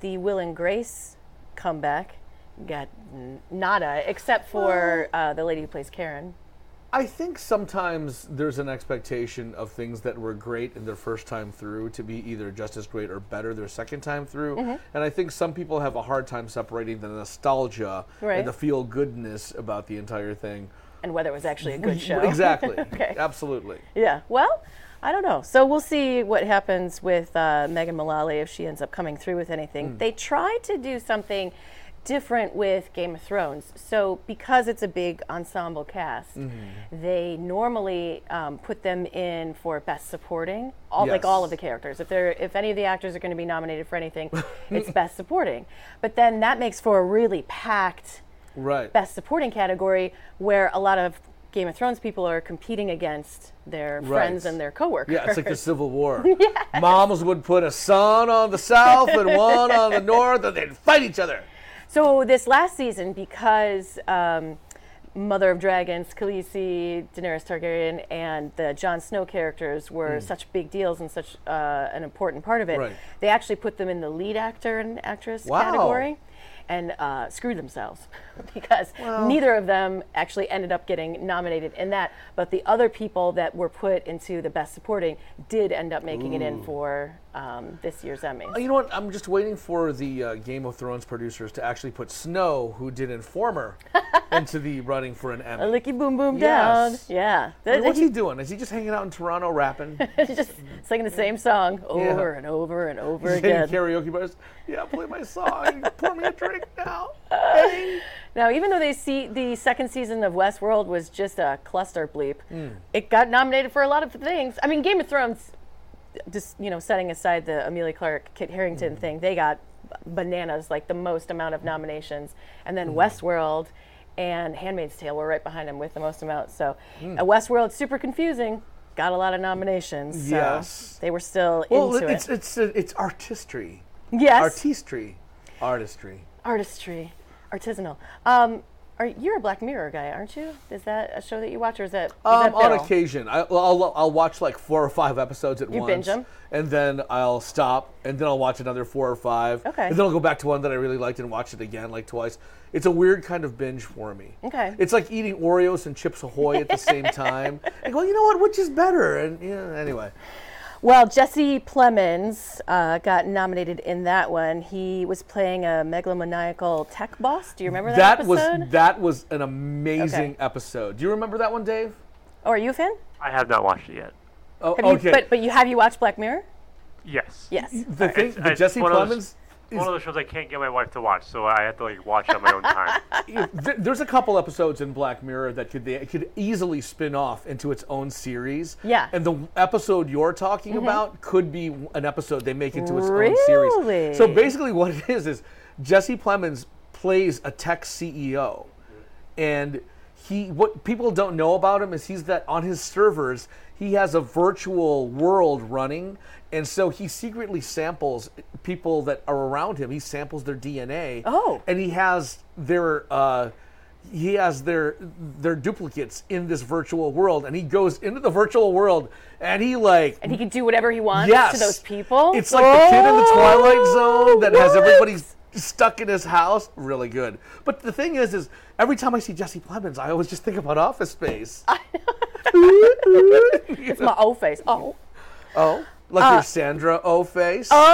the Will and Grace comeback got n- nada, except for uh, the lady who plays Karen. I think sometimes there's an expectation of things that were great in their first time through to be either just as great or better their second time through. Mm-hmm. And I think some people have a hard time separating the nostalgia Right. and the feel goodness about the entire thing. And whether it was actually a good show. Exactly. Okay. Absolutely. Yeah. Well, I don't know. So we'll see what happens with uh, Megan Mullally if she ends up coming through with anything. They tried to do something different with Game of Thrones. So because it's a big ensemble cast, they normally um, put them in for best supporting, all like all of the characters. If they're if any of the actors are going to be nominated for anything, it's best supporting. But then that makes for a really packed Right. best supporting category where a lot of Game of Thrones people are competing against their friends and their coworkers. Yeah, it's like the Civil War. Moms would put a son on the south and one on the north, and they'd fight each other. So this last season, because um, Mother of Dragons, Khaleesi, Daenerys Targaryen, and the Jon Snow characters were such big deals and such uh, an important part of it. Right. they actually put them in the lead actor and actress Wow. category. And uh, screwed themselves because neither of them actually ended up getting nominated in that. But the other people that were put into the best supporting did end up making it in for um, this year's Emmys. You know what? I'm just waiting for the uh, Game of Thrones producers to actually put Snow, who did Informer, into the running for an Emmy. A licky boom boom down. Yeah. I mean, what's he doing? Is he just hanging out in Toronto rapping? just singing the same song over and over and over again. karaoke bars? Yeah, play my song. Pour me a drink now. Hey. Now, even though they see the second season of Westworld was just a cluster bleep, Hmm. it got nominated for a lot of things. I mean, Game of Thrones, just you know, setting aside the Emilia Clarke, Kit Harington Hmm. thing, they got bananas, like the most amount of nominations, and then Westworld. And *Handmaid's Tale* were right behind them with the most amount. So, uh, Westworld, super confusing, got a lot of nominations. So Yes. they were still Well, into it's it. it's it's artistry, yes, artistry, artistry. artistry, artisanal. Um, are you're a Black Mirror guy, aren't you? Is that a show that you watch, or is that, is Um, that on Bill? occasion, I, I'll, I'll watch like four or five episodes at You once. binge 'em? And then I'll stop, and then I'll watch another four or five. Okay. And then I'll go back to one that I really liked and watch it again like twice. It's a weird kind of binge for me. Okay. It's like eating Oreos and Chips Ahoy at the same time. And go, you know what? Which is better? And yeah, anyway. Well, Jesse Plemons uh, got nominated in that one. He was playing a megalomaniacal tech boss. Do you remember that, That was that was an amazing Okay. episode. Do you remember that one, Dave? oh, are you a fan? I have not watched it yet. Oh, Have you, okay. But but you have you watched Black Mirror? Yes. Yes. the thing, It's- the it's Jesse one those- Plemons. One of those shows I can't get my wife to watch, so I have to like watch on my own time. Th- There's a couple episodes in Black Mirror that could they could easily spin off into its own series. Yeah. Mm-hmm. And the episode you're talking about could be an episode they make into its own series. So basically, what it is is Jesse Plemons plays a tech CEO, and he what people don't know about him is he's that on his servers he has a virtual world running and so he secretly samples people that are around him. He samples their dna Oh. and he has their uh, he has their their duplicates in this virtual world and he goes into the virtual world and he like And he can do whatever he wants yes. to those people. it's like the kid in the twilight zone that has everybody stuck in his house. Really good. But the thing is is every time i see jesse plemons i always just think about office space It's my old face. Oh. oh like Uh, your sandra o face Oh,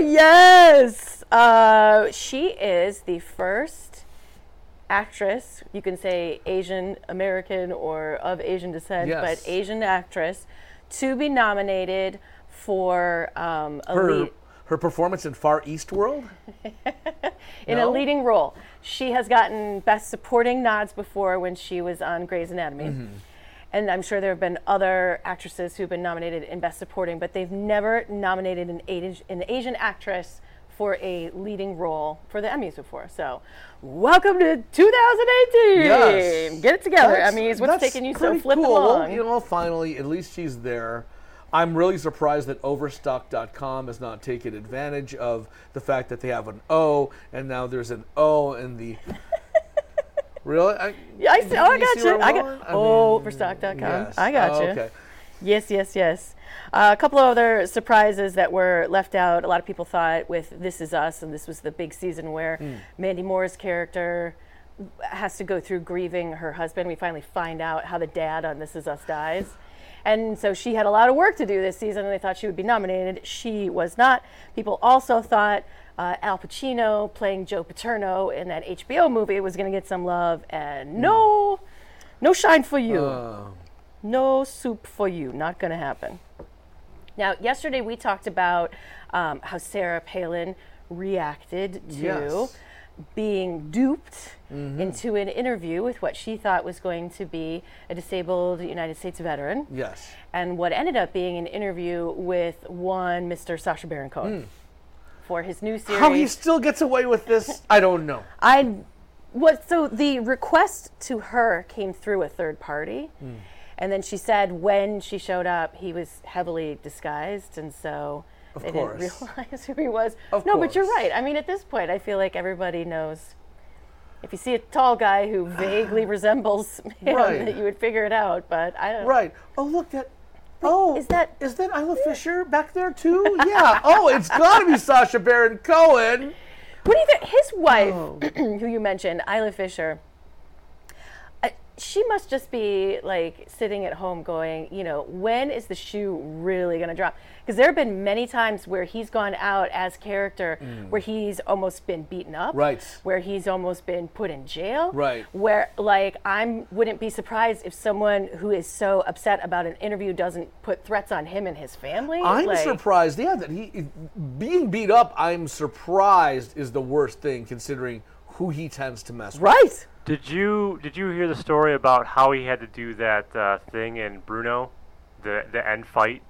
yes. Uh, she is the first actress, you can say Asian American or of Asian descent, Yes. but Asian actress to be nominated for um, a her lead, her performance in far east world in No? a leading role. She has gotten Best Supporting nods before when she was on Grey's Anatomy. Mm-hmm. And I'm sure there have been other actresses who've been nominated in Best Supporting, but they've never nominated an Asian, an Asian actress for a leading role for the Emmys before. So, welcome to 2018. Yes. Get it together, That's- Emmys. What's taking you so flipping cool. along? You know, finally, at least she's there. I'm really surprised that Overstock.com has not taken advantage of the fact that they have an O, and now there's an O in the. really? I, yeah, I see. Oh, I got you. I got. I Oh, mean, for stock.com. yes. I got Oh, you. Okay. Yes, yes, yes. Uh, a couple of other surprises that were left out. A lot of people thought with This Is Us, and this was the big season where Mandy Moore's character has to go through grieving her husband. We finally find out how the dad on This Is Us dies. And so she had a lot of work to do this season, and they thought she would be nominated. She was not. People also thought uh, Al Pacino playing Joe Paterno in that HBO movie was going to get some love, and no, no shine for you. Uh, No soup for you. Not going to happen. Now, yesterday we talked about um, how Sarah Palin reacted to Yes. Being duped into an interview with what she thought was going to be a disabled United States veteran, yes. and what ended up being an interview with one Mr. Sacha Baron Cohen for his new series. How he still gets away with this, I don't know. I what so the request to her came through a third party. Hmm. And then she said when she showed up, he was heavily disguised, and so Of they course. didn't realize who he was. Of no, but you're right. I mean, at this point, I feel like everybody knows. If you see a tall guy who vaguely resembles him, Right. that you would figure it out. But I don't. Right. Oh, look that. Oh, is that- is that Isla Fisher back there too? yeah. Oh, it's got to be Sacha Baron Cohen. What do you think? His wife, Oh. who you mentioned, Isla Fisher, she must just be like sitting at home going, you know, when is the shoe really going to drop? Because there have been many times where he's gone out as character, where he's almost been beaten up, Mm. Right. Where he's almost been put in jail, Right. Where like I wouldn't be surprised if someone who is so upset about an interview doesn't put threats on him and his family. I'm like, surprised. Yeah, that he being beat up. I'm surprised is the worst thing considering who he tends to mess with. right. Did you did you hear the story about how he had to do that uh, thing in Bruno, the the end fight?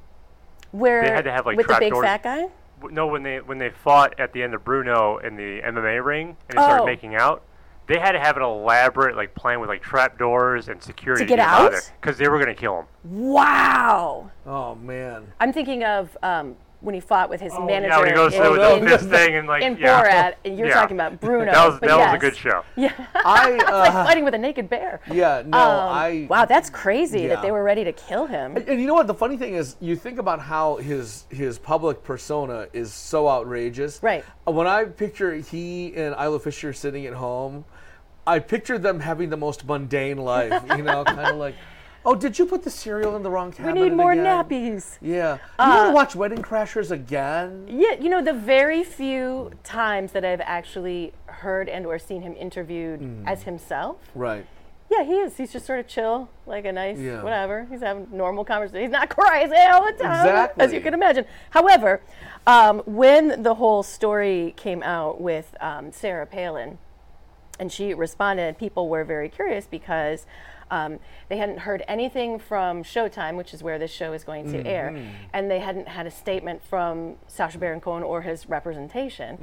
Where they had to have, like, with the big trapdoors. fat guy. No, when they when they fought at the end of Bruno in the MMA ring and they started Oh. making out, they had to have an elaborate like plan with like trap doors and security to get out? because they were gonna kill him. Wow. Oh man. I'm thinking of um, when he fought with his manager Oh, yeah, when he goes in, with in, the fist thing and like in yeah. Borat, and you're Yeah. talking about Bruno. That was but that was a good show. Yeah, I. like Uh, fighting with a naked bear. yeah. No. Um, I. wow, that's crazy Yeah. that they were ready to kill him. And you know what? The funny thing is, you think about how his his public persona is so outrageous. Right. When I picture he and Isla Fisher sitting at home, I picture them having the most mundane life. You know, kind of like, oh, did you put the cereal in the wrong cabinet? We need more again?" nappies. Yeah. You want to watch Wedding Crashers again? Yeah, you know the very few times that I've actually heard and or seen him interviewed Hmm. as himself. Right. Yeah, he is. He's just sort of chill, like a nice Yeah. whatever. He's having normal conversation. He's not crazy all the time, as you can imagine. However, um, when the whole story came out with um, Sarah Palin, and she responded, people were very curious because um, they hadn't heard anything from Showtime, which is where this show is going to air, and they hadn't had a statement from Sacha Baron Cohen or his representation,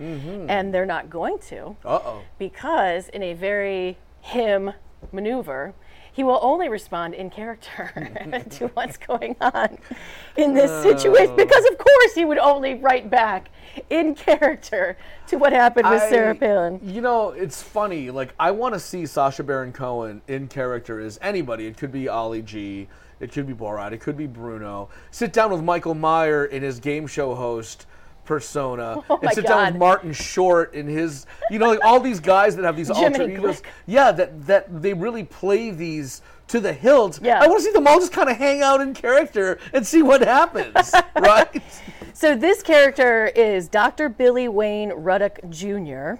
and they're not going to Uh oh. because in a very him maneuver, he will only respond in character to what's going on in this oh. situation. Because of course he would only write back in character to what happened with Sarah Palin. You know, it's funny. Like, I want to see Sacha Baron Cohen in character as anybody. It could be Ali G. It could be Borat. It could be Bruno. Sit down with Michael Meyer in his game show host persona, Oh and sit down with Martin Short in his. You know, like all these guys that have these alter egos. Yeah, that that they really play these to the hilt. Yeah. I want to see them all just kind of hang out in character and see what happens. right. So this character is Dr. Billy Wayne Ruddock Jr.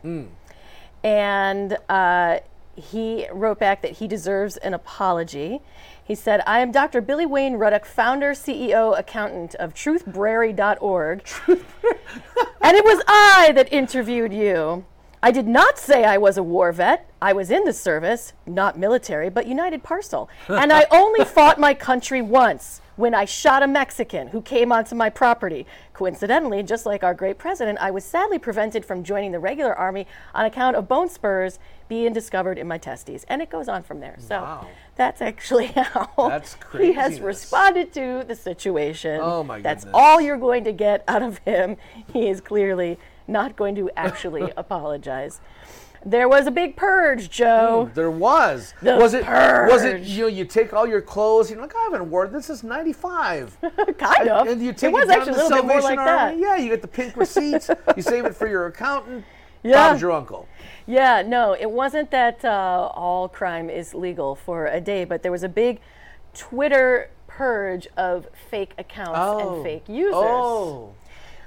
And uh, he wrote back that he deserves an apology. He said, I am Dr. Billy Wayne Ruddock, founder, CEO, accountant of truthbrary.org. and it was I that interviewed you. I did not say I was a war vet. I was in the service, not military, but United Parcel. And I only fought my country once when I shot a Mexican who came onto my property. Coincidentally, just like our great president, I was sadly prevented from joining the regular army on account of bone spurs being discovered in my testes. And it goes on from there. So Wow. That's actually how That's he has responded to the situation. Oh, my god. That's goodness. all you're going to get out of him. He is clearly not going to actually apologize. There was a big purge, Joe. Hmm, there was. The was it? Was it? You know, you take all your clothes. You're like, I haven't worn this since '95. kind of. And you take it was down actually a to little bit more Salvation like Army. that. Yeah, you get the pink receipts. you save it for your accountant. Yeah. Bob's your uncle. Yeah, no, it wasn't that uh, all crime is legal for a day, but there was a big Twitter purge of fake accounts and fake users, Oh.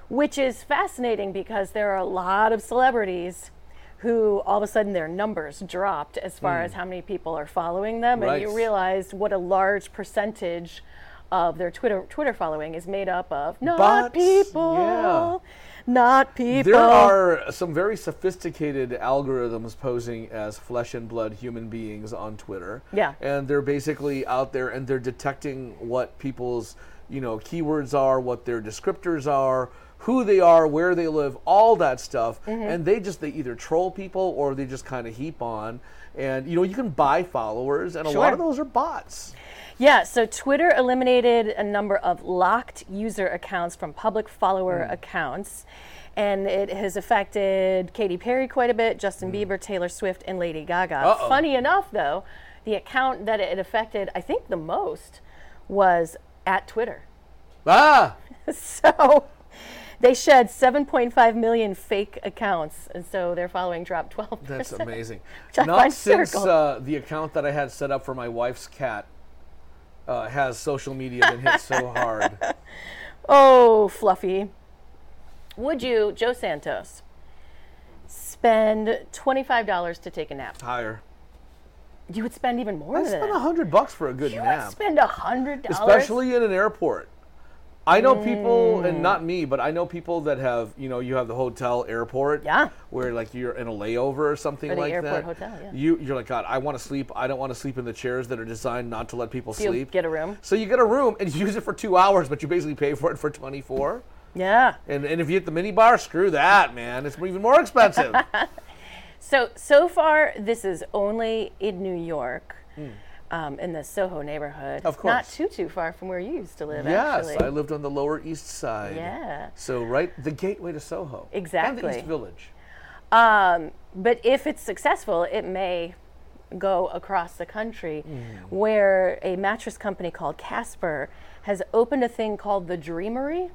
which is fascinating because there are a lot of celebrities who all of a sudden their numbers dropped as far as how many people are following them, and you. Right. realized what a large percentage of their Twitter Twitter following is made up of not Bots, people, yeah. Not people. There are some very sophisticated algorithms posing as flesh and blood human beings on Twitter. Yeah. And they're basically out there and they're detecting what people's, you know, keywords are, what their descriptors are, who they are, where they live, all that stuff. Mm-hmm. And they just they either troll people or they just kind of heap on. And you know, you can buy followers and a lot of those are bots. Yeah, so Twitter eliminated a number of locked user accounts from public follower Hmm. accounts. And it has affected Katy Perry quite a bit, Justin Bieber, Taylor Swift, and Lady Gaga. Uh-oh. Funny enough, though, the account that it affected, I think the most, was at Twitter. Ah! So they shed 7.5 million fake accounts, and so their following dropped 12%. That's amazing. Not since uh, the account that I had set up for my wife's cat uh, has social media been hit so hard. Oh, Fluffy. Would you, Joe Santos, spend $25 to take a nap? Higher. You would spend even more I than spent a that. hundred bucks for a good You would nap, spend $100? especially in an airport. I know people, Mm. and not me, but I know people that have, you know, you have the hotel airport, Yeah. where like you're in a layover or something Or the like airport that. hotel, yeah. You you're like, God, I want to sleep. I don't want to sleep in the chairs that are designed not to let people So sleep. get a room? So you get a room and you use it for two hours, but you basically pay for it for twenty four. Yeah. And, and if you hit the mini bar, screw that, man. It's even more expensive. So, so far, this is only in New York, um, in the Soho neighborhood. Of Not too, too far from where you used to live, yes, actually. I lived on the Lower East Side. Yeah. So right, the gateway to Soho. And the Exactly. East Village. Um, but if it's successful, it may go across the country Hmm. where a mattress company called Casper has opened a thing called the Dreamery,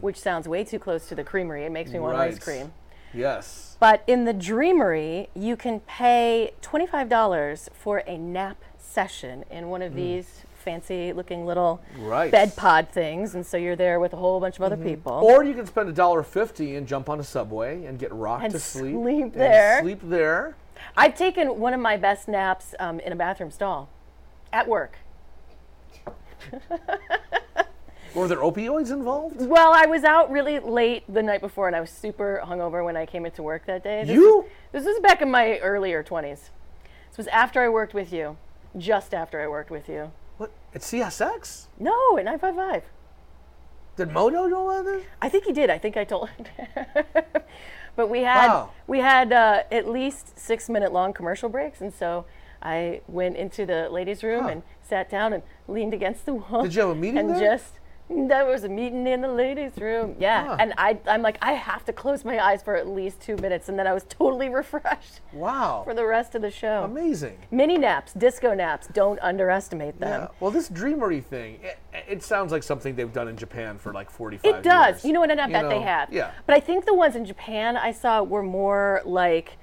which sounds way too close to the creamery. It makes me want ice. Right. cream. Yes. But in the Dreamery, you can pay $25 for a nap session in one of these fancy looking little. Right. Mm-hmm. bed pod things. And so you're there with a whole bunch of other people. Or you can spend a dollar fifty and jump on a subway and get rocked And to sleep. sleep and there. sleep there. I've taken one of my best naps um, in a bathroom stall at work. Were there opioids involved? Well, I was out really late the night before, and I was super hungover when I came into work that day. This You? Was, this was back in my earlier 20s. This was after I worked with you, just after I worked with you. What? At CSX? No, at 955. Did Moto know about this? I think he did. I think I told him. but we had Wow. we had uh, at least six minute long commercial breaks, and so I went into the ladies' room Huh. and sat down and leaned against the wall. Did you have a meeting And there? just there was a meeting in the ladies' room. Yeah, Huh. and I I'm like I have to close my eyes for at least two minutes, and then I was totally refreshed Wow. for the rest of the show. Amazing. Mini naps, disco naps. Don't underestimate them. Yeah. Well, this Dreamery thing, it, it sounds like something they've done in Japan for like 45 It does. years. You know what? And I You bet they have. Yeah. But I think the ones in Japan I saw were more like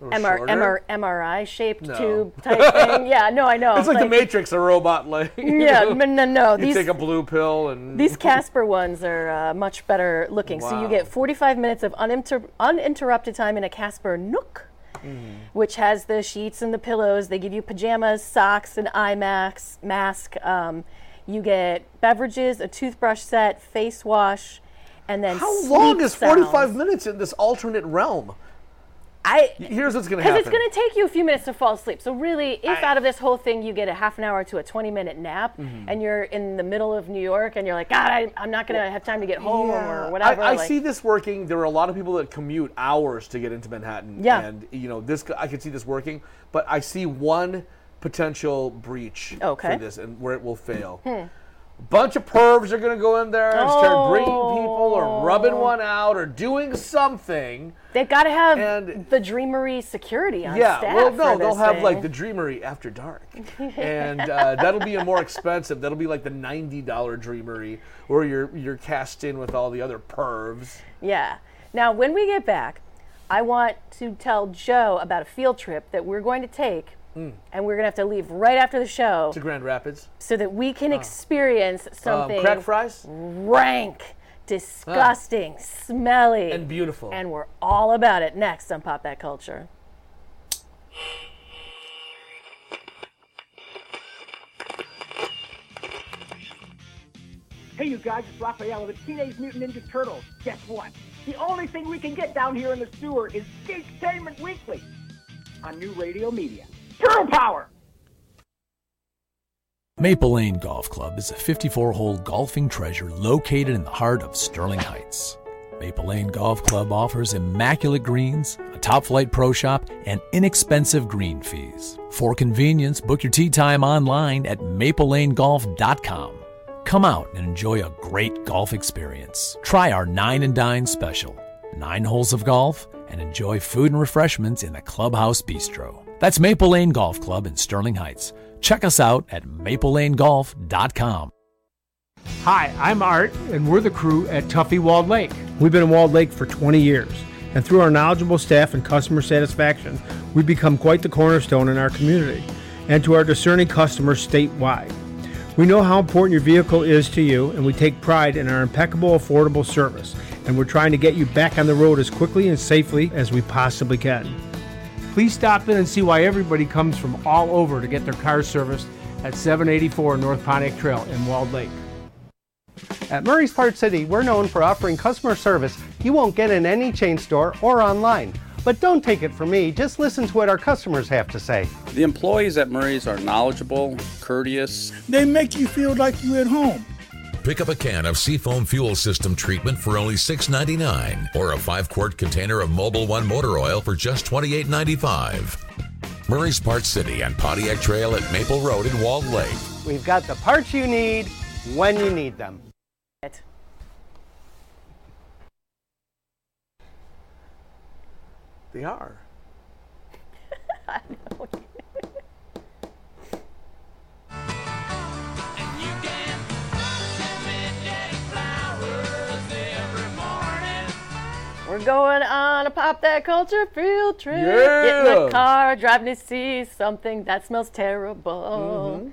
MR. MR, MRI shaped No. tube type thing. Yeah, no, I know. It's like, the Matrix, a robot like. you Yeah, but no, no. You These take a blue pill and. these Casper ones are uh, much better looking. So you get 45 minutes of uninter- uninterrupted time in a Casper Nook, Mm-hmm. which has the sheets and the pillows. They give you pajamas, socks, an eye mask. mask. Um, you get beverages, a toothbrush set, face wash, and then How long is 45 sounds. minutes in this alternate realm? I Here's what's going to happen. Because it's going to take you a few minutes to fall asleep. So really, if I- out of this whole thing you get a half an hour to a 20 minute nap, Mm-hmm. and you're in the middle of New York, and you're like, God, I, I'm not going to have time to get home Yeah. or whatever. I, I like- see this working. There are a lot of people that commute hours to get into Manhattan. Yeah. And you know, this I could see this working, but I see one potential breach Okay. Hmm. for this and where it will fail. A bunch of pervs are going to go in there and start bringing people or rubbing Oh. one out or doing something. They've got to have And- the Dreamery security on Yeah, staff. well, no, they'll have like the Dreamery after dark, and uh, that'll be a more expensive. That'll be like the ninety dollar Dreamery, where you're you're cast in with all the other pervs. Yeah. Now, when we get back, I want to tell Joe about a field trip that we're going to take, Mm. and we're going to have to leave right after the show to Grand Rapids. so that we can experience Um, something crack fries rank, disgusting, ah. smelly, and beautiful. and we're all about it next on Pop That Culture. Hey, you guys, it's Raphael of the Teenage Mutant Ninja Turtles. Guess what? The only thing we can get down here in the sewer is Geektainment Weekly on New Radio Media. Turtle Power! Maple Lane Golf Club is a 54 hole golfing treasure located in the heart of Sterling Heights. Maple Lane Golf Club offers immaculate greens, a top flight pro shop, and inexpensive green fees. For convenience, book your tee time online at maplelanegolf.com. Come out and enjoy a great golf experience. Try our Nine and Dine special nine holes of golf and enjoy food and refreshments in the Clubhouse Bistro. That's Maple Lane Golf Club in Sterling Heights. Check us out at maplelanegolf.com. Hi, I'm Art, and we're the crew at Tuffy Walled Lake. We've been in Walled Lake for 20 years, and through our knowledgeable staff and customer satisfaction, we've become quite the cornerstone in our community and to our discerning customers statewide. We know how important your vehicle is to you, and we take pride in our impeccable, affordable service, and we're trying to get you back on the road as quickly and safely as we possibly can. Please stop in and see why everybody comes from all over to get their car serviced at 784 North Pontiac Trail in Walled Lake. At Murray's Part City, we're known for offering customer service you won't get in any chain store or online. But don't take it from me, just listen to what our customers have to say. The employees at Murray's are knowledgeable, courteous. They make you feel like you're at home. Pick up a can of Seafoam Fuel System treatment for only $6.99 or a 5 quart container of Mobil One motor oil for just $28.95. Murray's Parts City and Pontiac Trail at Maple Road in Walled Lake. We've got the parts you need when you need them. It. They are. We're going on a Pop That Culture field trip. Get in Yeah. the car, driving to see something that smells terrible. Mm-hmm.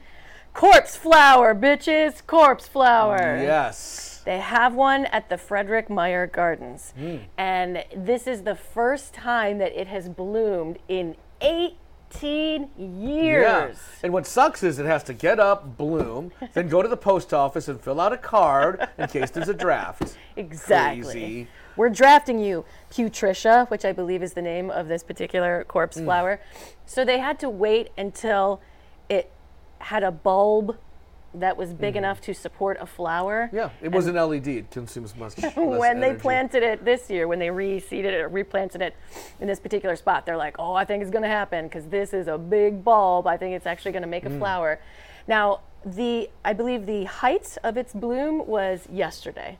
Corpse flower, bitches. Corpse flower. Yes. They have one at the Frederik Meijer Gardens. Hmm. And this is the first time that it has bloomed in 18 years. Yeah. And what sucks is it has to get up, bloom, then go to the post office and fill out a card in case there's a draft. Exactly. Crazy. We're drafting you, Putricia, which I believe is the name of this particular Mm. corpse flower. So they had to wait until it had a bulb that was big enough to support a flower. Yeah, it was an LED. It consumes much when they energy. planted it this year, when they reseeded it or replanted it in this particular spot, they're like, oh, I think it's going to happen because this is a big bulb. I think it's actually going to make a Mm. flower. Now, the I believe the height of its bloom was yesterday.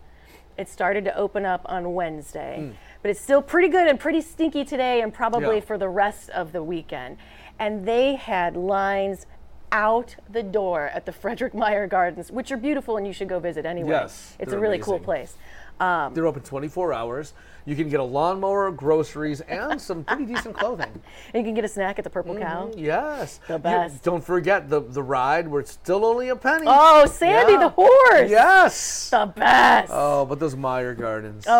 It started to open up on Wednesday, hmm. but it's still pretty good and pretty stinky today, and probably Yeah. for the rest of the weekend. And they had lines out the door at the Frederik Meijer Gardens, which are beautiful and you should go visit anyway. Yes, it's a really cool amazing. Place. They're open 24 hours. You can get a lawnmower, groceries, and some pretty decent clothing. And you can get a snack at the Purple Cow. Mm-hmm, yes. The You- best. don't forget the, the ride where it's still only a penny. Oh, Sandy Yeah. the horse. Yes. The best. Oh, but those Meijer Gardens. Oh,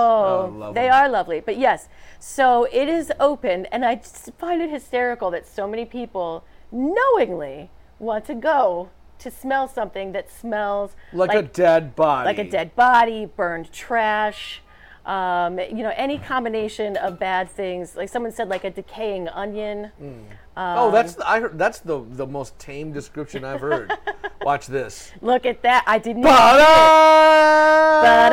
oh love they them. are lovely. But yes, so it is open, and I just find it hysterical that so many people knowingly want to go to smell something that smells Like, a dead body. like a dead body, burned trash. Um, you know, any combination of bad things. Like someone said, like a decaying onion. oh, that's the, I heard, that's the the most tame description I've heard. Watch this. Look at that. I didn't even Ba-da! Da,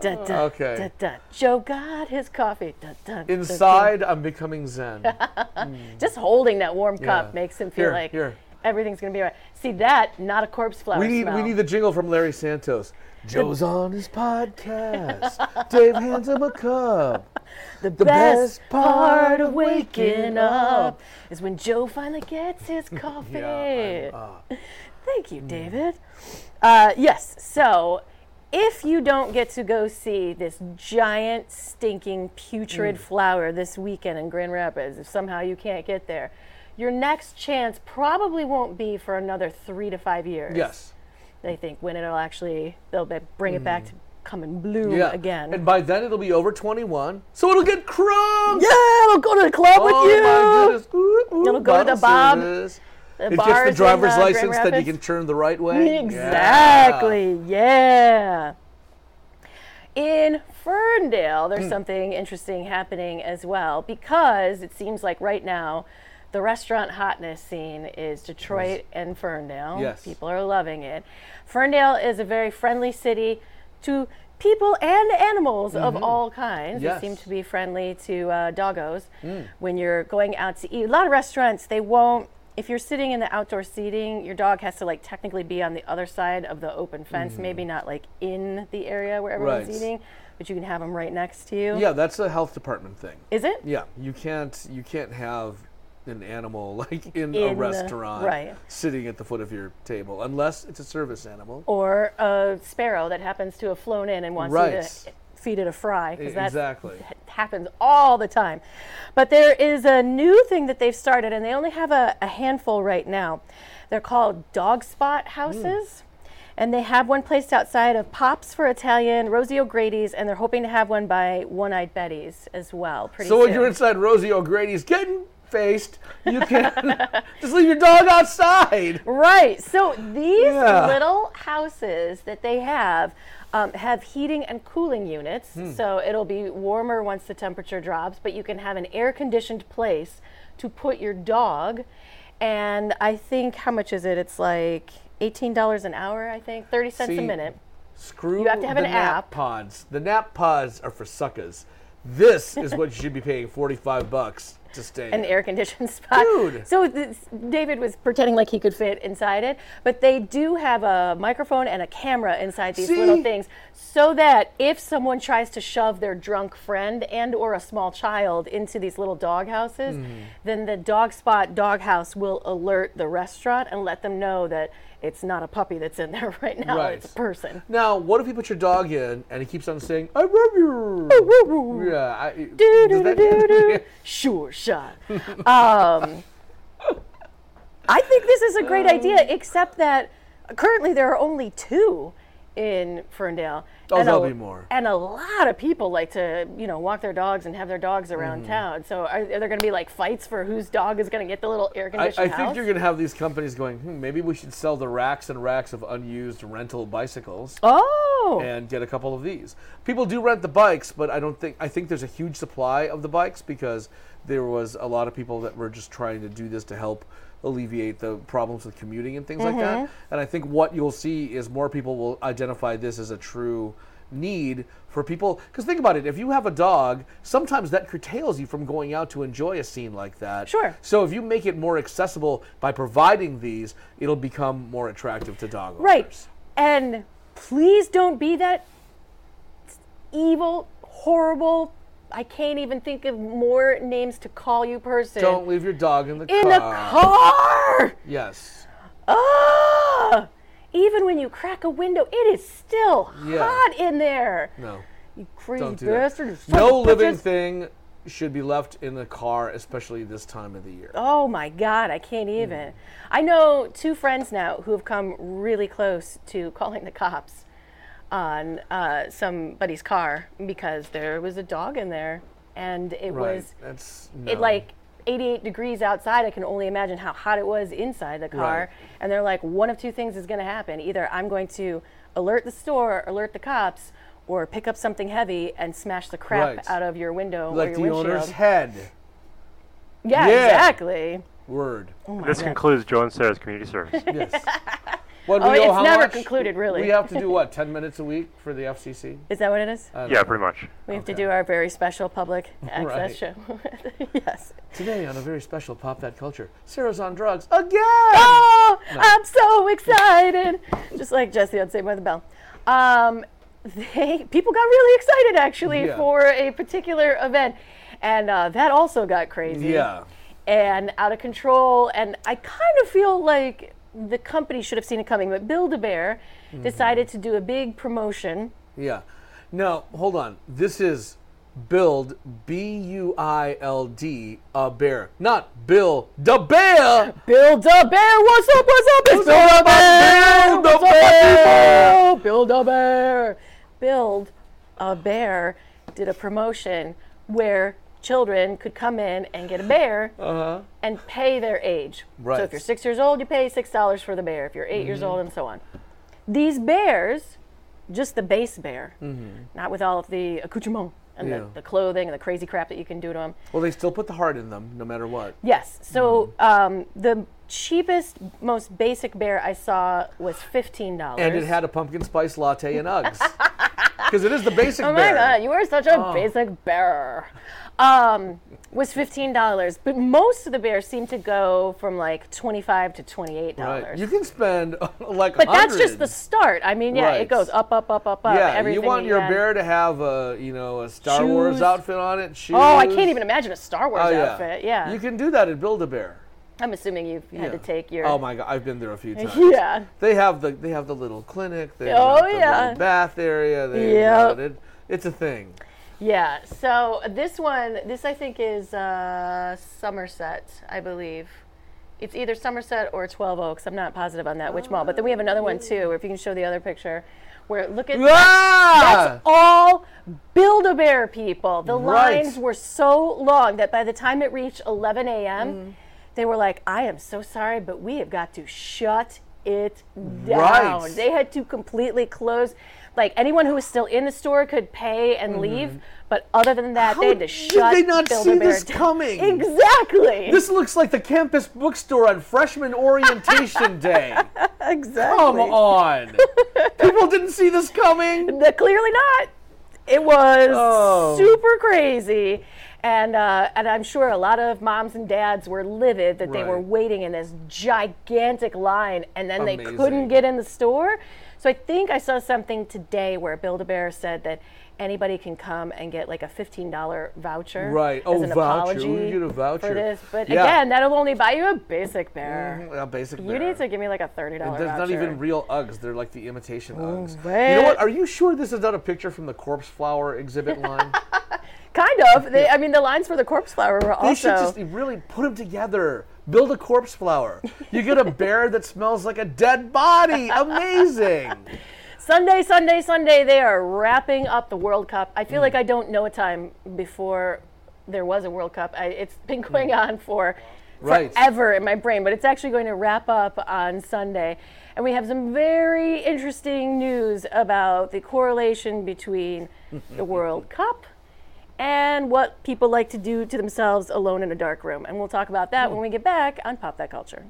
da, da, Okay. Joe got his coffee. Da, da, da, Inside, I'm becoming zen. da. Just holding that warm cup Yeah. makes him feel Here, like here. Everything's gonna be all right. See that? Not a corpse flower We need smell. we need the jingle from Larry Santos. Joe's on his podcast. Dave hands him a cup. the, the best, best part of waking up is when Joe finally gets his coffee. I'm, uh, Thank you, David. Uh, yes. So, if you don't get to go see this giant, stinking, putrid Mm. flower this weekend in Grand Rapids, if somehow you can't get there, your next chance probably won't be for another three to five years. Yes. They think when it'll actually they'll be- bring it back to come and bloom Yeah. again. And by then it'll be over 21, so it'll get crunk. yeah, it'll go to the club Oh with you. my goodness. Ooh, ooh, It'll go to the Bob. service. The It gets the in, driver's uh, license that you can turn the right way. Exactly. Yeah. In Ferndale, there's something interesting happening as well because it seems like right now the restaurant hotness scene is Detroit and Ferndale. Yes. People are loving it. Ferndale is a very friendly city to people and animals of all kinds. Mm-hmm. Yes. They seem to be friendly to uh, doggos Mm. when you're going out to eat. A lot of restaurants, they won't. If you're sitting in the outdoor seating, your dog has to like technically be on the other side of the open fence, maybe not like in the area where everyone's Mm-hmm. Right. eating, but you can have them right next to you. Yeah, that's a health department thing. Is it? Yeah, you can't you can't have an animal like in, In a the- restaurant right. sitting at the foot of your table unless it's a service animal. Or a sparrow that happens to have flown in and wants Right. you to feed it a fry because that Exactly. happens all the time. But there is a new thing that they've started, and they only have a, a handful right now. They're called dog spot houses. Hmm. And they have one placed outside of Pops for Italian, Rosie O'Grady's, and they're hoping to have one by One Eyed Betty's as well. Pretty So when you're inside Rosie O'Grady's getting faced, you can just leave your dog outside. Right. So these Yeah. little houses that they have um, have heating and cooling units. Hmm. So it'll be warmer once the temperature drops, but you can have an air conditioned place to put your dog. And I think, how much is it? It's like $18 an hour, I think, 30 cents See, a minute. Screw You have to have the an nap app. pods. The nap pods are for suckers. This is what you should be paying 45 bucks to stay. an air conditioned spot. Dude. So this, David was pretending like he could fit inside it, but they do have a microphone and a camera inside these little things, so that if someone tries to shove their drunk friend and or a small child into these little dog houses, Hmm. then the dog spot dog house will alert the restaurant and let them know that it's not a puppy that's in there right now, Right. it's a person. Now, what if you put your dog in and he keeps on saying, I love you? Yeah. I, Do, does do, do, do. Sure shot. Um, I think this is a great idea, except that currently there are only two in Ferndale. Oh, and there'll a, be more. And a lot of people like to, you know, walk their dogs and have their dogs Mm-hmm. around town. So are, are there going to be like fights for whose dog is going to get the little air I, I house? think you're going to have these companies going, hmm, maybe we should sell the racks and racks of unused rental bicycles. oh, and get a couple of these. People do rent the bikes, but I don't think I think there's a huge supply of the bikes because there was a lot of people that were just trying to do this to help alleviate the problems with commuting and things like that. Mm-hmm. And I think what you'll see is more people will identify this as a true need for people because think about it if you have a dog sometimes that curtails you from going out to enjoy a scene like that Sure. so if you make it more accessible by providing these it'll become more attractive to dog owners right. And please don't be that evil, horrible. I can't even think of more names to call you person. don't leave your dog in the in car the car. Yes. Ah! Even when you crack a window, it is still Yeah. hot in there. No. You crazy Don't do bastard. No living thing should be left in the car, especially this time of the year. Oh my God, I can't even. I know two friends now who have come really close to calling the cops on uh, somebody's car because there was a dog in there and it Right. was That's it like 88 degrees outside. I can only imagine how hot it was inside the car. Right. And they're like, one of two things is going to happen. Either I'm going to alert the store, alert the cops, or pick up something heavy and smash the crap Right. out of your window like or the your windshield. owner's head. yeah, Yeah. exactly. Word. Oh This God. concludes Joan Sarah's community service. Yes. What, Oh, we owe it's how never much? concluded, really. We have to do what? Ten minutes a week for the FCC. Is that what it is? Yeah, know. pretty much. We have to do our very special public access show. yes. Today on a very special Pop That Culture, Sarah's on drugs again. Oh, No. I'm so excited. Just like Jesse on Saved by the Bell. Um, they people got really excited actually Yeah. for a particular event, and uh, that also got crazy. Yeah. And out of control. And I kind of feel like the company should have seen it coming, but Build a Bear Mm-hmm. decided to do a big promotion. Yeah. No, hold on. This is build B U I L D a bear, not Bill the bear. Build a bear. What's up? What's up? It's up, a bear. Build a Bear? Build a bear. Build a bear did a promotion where children could come in and get a bear uh-huh. and pay their age. Right. So if you're six years old, you pay six dollars for the bear. If you're 8 years mm-hmm. old, and so on. These bears, just the base bear, mm-hmm. not with all of the accoutrement and Yeah. the, the clothing and the crazy crap that you can do to them. Well, they still put the heart in them, no matter what. Yes. So mm-hmm. um, the cheapest, most basic bear I saw was fifteen dollars. And it had a pumpkin spice latte and Uggs. Because it is the basic Oh my bear. god, you are such a Oh. basic bear. Um, was fifteen dollars, but most of the bears seem to go from like twenty-five to twenty-eight dollars. Right. You can spend like but that's just the start. I mean, yeah, Right. it goes up, up, up, up, up. Yeah, you want your had. bear to have a you know a Star Wars outfit on it. Shoes. Oh, I can't even imagine a Star Wars Oh, yeah. outfit. Yeah, You can do that at Build a Bear. I'm assuming you've had to take your. Oh my god, I've been there a few times. Yeah. They have the they have the little clinic. They Oh, have the yeah. bath area. They Yep. it, it's a thing. Yeah. So this one, this I think is uh, Somerset, I believe. It's either Somerset or Twelve Oaks. I'm not positive on that which mall. But then we have another one too. If you can show the other picture, where look at Ah! that's all Build a Bear people. The Right. lines were so long that by the time it reached 11 a.m., Mm. They were like, "I am so sorry, but we have got to shut it down." Right. They had to completely close. Like anyone who was still in the store could pay and leave, but other than that, they had to Mm-hmm. Shut. did they not see this down. coming? Exactly. This looks like the campus bookstore on freshman orientation day. exactly. Come on. People didn't see this coming. The- clearly not. It was Oh. super crazy. And, uh, and I'm sure a lot of moms and dads were livid that they were waiting in this gigantic line and then they couldn't get in the store. So I think I saw something today where Build a Bear said that anybody can come and get like a $15 voucher Right. as Oh, an voucher. apology you get a voucher. for this. But Yeah. again, that'll only buy you a basic bear. Mm, A basic You need to give me like a $30 And voucher. There's not even real Uggs. They're like the imitation Uggs. You know what? Are you sure this is not a picture from the corpse flower exhibit line? Kind of. They, I mean, the lines for the corpse flower were They also. should just really put them together. Build a corpse flower. You get a bear that smells like a dead body. Amazing. Sunday, Sunday, Sunday, they are wrapping up the World Cup. I feel Mm. like I don't know a time before there was a World Cup. I, it's been going on for Mm. Right. forever in my brain, but it's actually going to wrap up on Sunday. And we have some very interesting news about the correlation between the World Cup and what people like to do to themselves alone in a dark room. And we'll talk about that when we get back on Pop That Culture.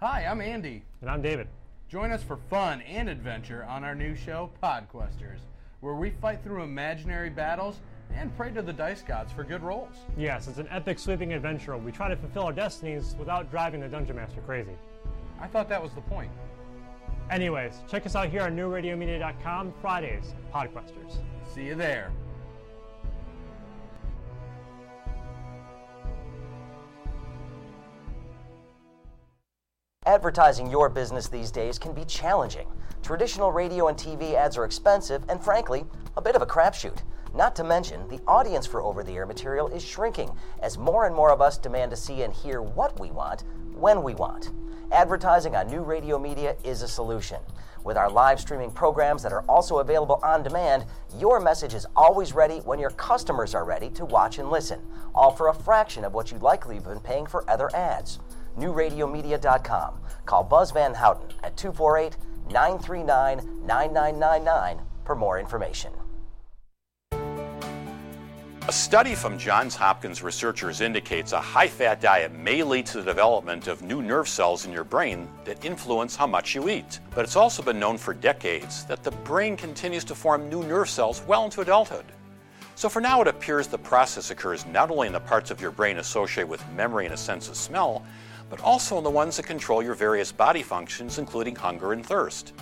Hi, I'm Andy. And I'm David. Join us for fun and adventure on our new show, Podquesters, where we fight through imaginary battles and pray to the dice gods for good rolls. Yes, it's an epic sweeping adventure. We try to fulfill our destinies without driving the Dungeon Master crazy. I thought that was the point. Anyways, check us out here on newradiomedia.com Fridays, Podquesters. See you there. Advertising your business these days can be challenging. Traditional radio and TV ads are expensive and, frankly, a bit of a crapshoot. Not to mention, the audience for over the air material is shrinking as more and more of us demand to see and hear what we want when we want. Advertising on new radio media is a solution. With our live streaming programs that are also available on demand, your message is always ready when your customers are ready to watch and listen, all for a fraction of what you'd likely have been paying for other ads. NewRadioMedia.com. Call Buzz Van Houten at 248 939 9999 for more information. A study from Johns Hopkins researchers indicates a high fat diet may lead to the development of new nerve cells in your brain that influence how much you eat. But it's also been known for decades that the brain continues to form new nerve cells well into adulthood. So for now, it appears the process occurs not only in the parts of your brain associated with memory and a sense of smell, but also in the ones that control your various body functions, including hunger and thirst.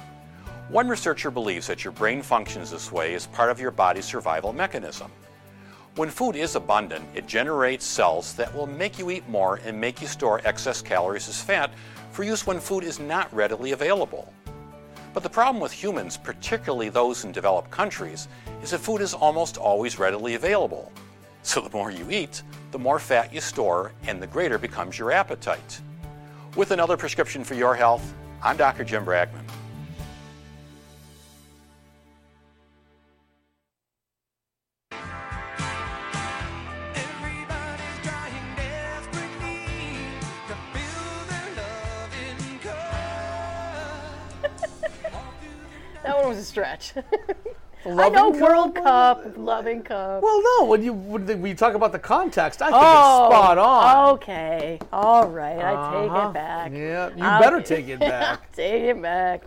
One researcher believes that your brain functions this way as part of your body's survival mechanism. When food is abundant, it generates cells that will make you eat more and make you store excess calories as fat for use when food is not readily available. But the problem with humans, particularly those in developed countries, is that food is almost always readily available. So the more you eat, the more fat you store, and the greater becomes your appetite. With another prescription for your health, I'm Dr. Jim Bragman. That one was a stretch. I know? World Cup, loving cup. Well, no. When you when we talk about the context, I think oh, it's spot on. Okay, all right, I take Uh-huh. it back. Yeah, you I'll- better take it back. take it back.